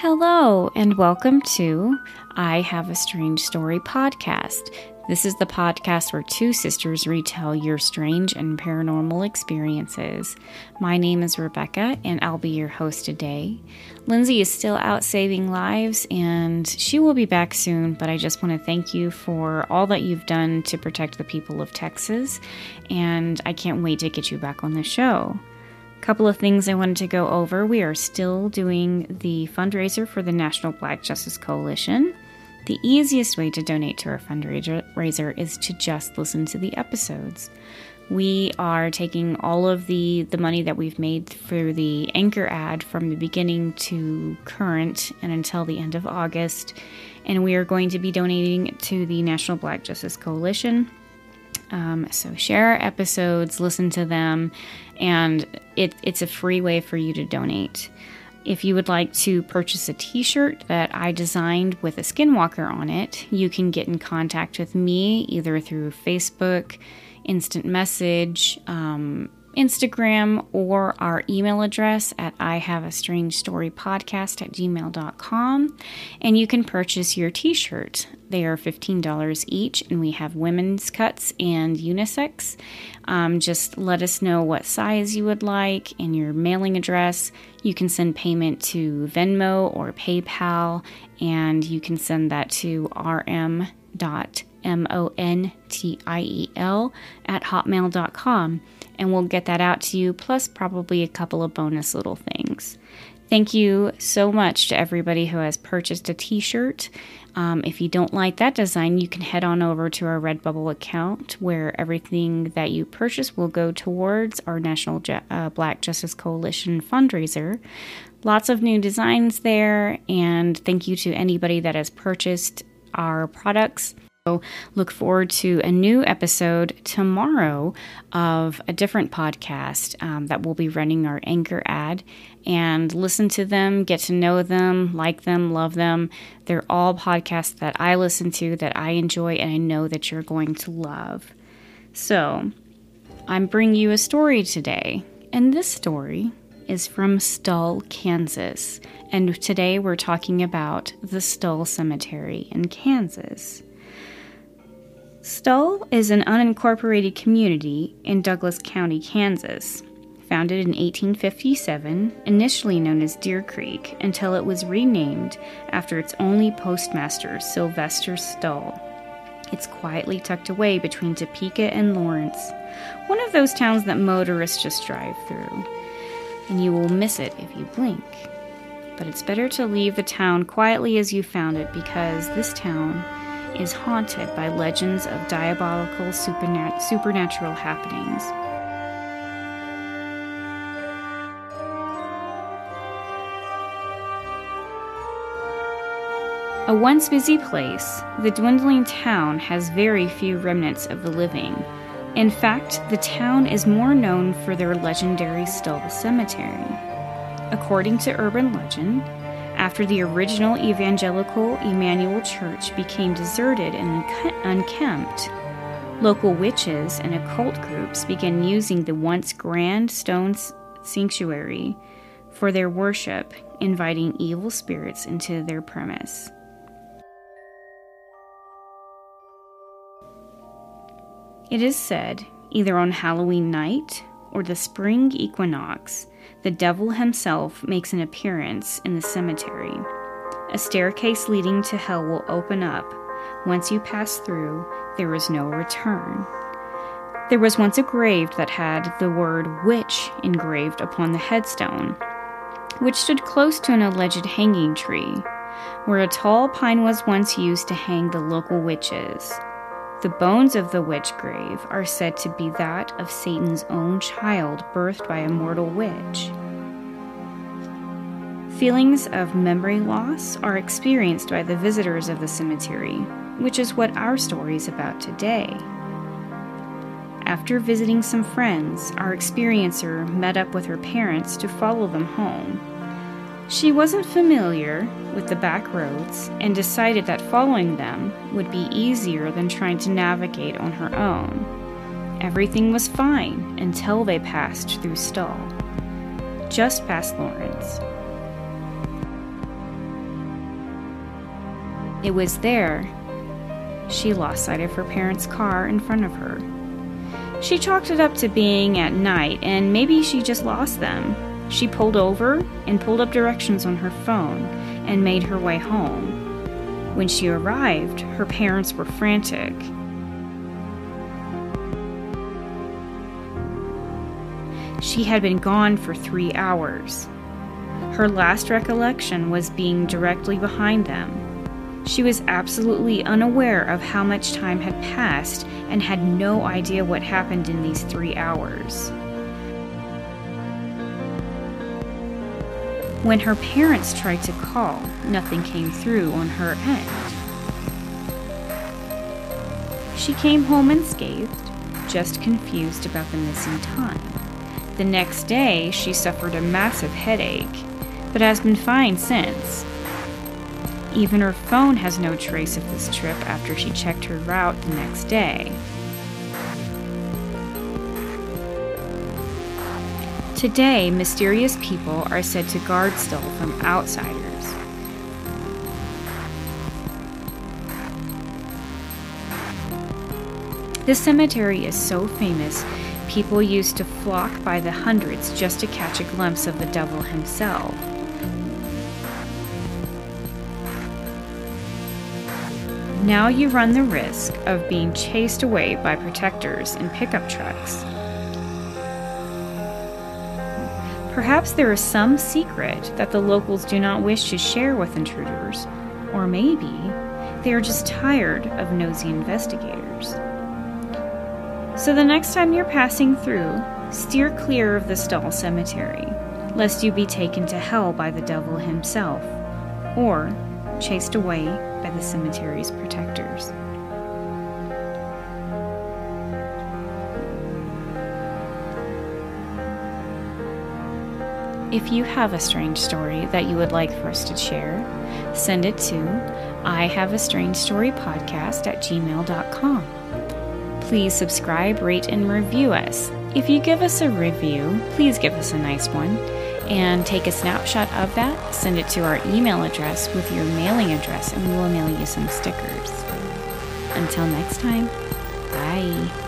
Hello, and welcome to I Have a Strange Story podcast. This is the podcast where two sisters retell your strange and paranormal experiences. My name is Rebecca, and I'll be your host today. Lindsay is still out saving lives, and she will be back soon, but I just want to thank you for all that you've done to protect the people of Texas, and I can't wait to get you back on the show. Couple of things I wanted to go over. We are still doing the fundraiser for the National Black Justice Coalition. The easiest way to donate to our fundraiser is to just listen to the episodes. We are taking all of the, the money that we've made through the anchor ad from the beginning to current and until the end of August, and we are going to be donating to the National Black Justice Coalition. Um, so share our episodes, listen to them, and it, it's a free way for you to donate. If you would like to purchase a t shirt that I designed with a skinwalker on it, you can get in contact with me either through Facebook, instant message, um, Instagram, or our email address at I have a strange story podcast at gmail.com. And you can purchase your t shirt. They are $15 each, and we have women's cuts and unisex. Um, just let us know what size you would like and your mailing address. You can send payment to Venmo or PayPal, and you can send that to rm.montiel at hotmail.com, and we'll get that out to you, plus probably a couple of bonus little things. Thank you so much to everybody who has purchased a t shirt. Um, if you don't like that design, you can head on over to our Redbubble account where everything that you purchase will go towards our National Je- uh, Black Justice Coalition fundraiser. Lots of new designs there, and thank you to anybody that has purchased our products. So look forward to a new episode tomorrow of a different podcast um, that will be running our anchor ad and listen to them, get to know them, like them, love them. They're all podcasts that I listen to that I enjoy and I know that you're going to love. So I'm bringing you a story today, and this story is from Stull, Kansas. And today we're talking about the Stull Cemetery in Kansas. Stull is an unincorporated community in Douglas County, Kansas. Founded in 1857, initially known as Deer Creek, until it was renamed after its only postmaster, Sylvester Stull. It's quietly tucked away between Topeka and Lawrence, one of those towns that motorists just drive through. And you will miss it if you blink. But it's better to leave the town quietly as you found it because this town is haunted by legends of diabolical supernat- supernatural happenings. A once busy place, the dwindling town has very few remnants of the living. In fact, the town is more known for their legendary Stull Cemetery. According to urban legend, after the original evangelical Emmanuel Church became deserted and unkempt, local witches and occult groups began using the once grand stone sanctuary for their worship, inviting evil spirits into their premise. It is said, either on Halloween night or the spring equinox, the devil himself makes an appearance in the cemetery. A staircase leading to hell will open up. Once you pass through, there is no return. There was once a grave that had the word witch engraved upon the headstone, which stood close to an alleged hanging tree, where a tall pine was once used to hang the local witches. The bones of the witch grave are said to be that of Satan's own child birthed by a mortal witch. Feelings of memory loss are experienced by the visitors of the cemetery, which is what our story is about today. After visiting some friends, our experiencer met up with her parents to follow them home. She wasn't familiar with the back roads and decided that following them would be easier than trying to navigate on her own. Everything was fine until they passed through Stull, just past Lawrence. It was there she lost sight of her parents' car in front of her. She chalked it up to being at night, and maybe she just lost them. She pulled over and pulled up directions on her phone and made her way home. When she arrived, her parents were frantic. She had been gone for three hours. Her last recollection was being directly behind them. She was absolutely unaware of how much time had passed and had no idea what happened in these three hours. When her parents tried to call, nothing came through on her end. She came home unscathed, just confused about the missing time. The next day, she suffered a massive headache, but has been fine since. Even her phone has no trace of this trip after she checked her route the next day. Today, mysterious people are said to guard Stull from outsiders. This cemetery is so famous, people used to flock by the hundreds just to catch a glimpse of the devil himself. Now you run the risk of being chased away by protectors in pickup trucks. Perhaps there is some secret that the locals do not wish to share with intruders, or maybe they are just tired of nosy investigators. So the next time you're passing through, steer clear of the Stull Cemetery, lest you be taken to hell by the devil himself, or chased away by the cemetery's protectors. If you have a strange story that you would like for us to share, send it to I have a strange story podcast at gmail.com. Please subscribe, rate, and review us. If you give us a review, please give us a nice one and take a snapshot of that, send it to our email address with your mailing address, and we will mail you some stickers. Until next time, bye.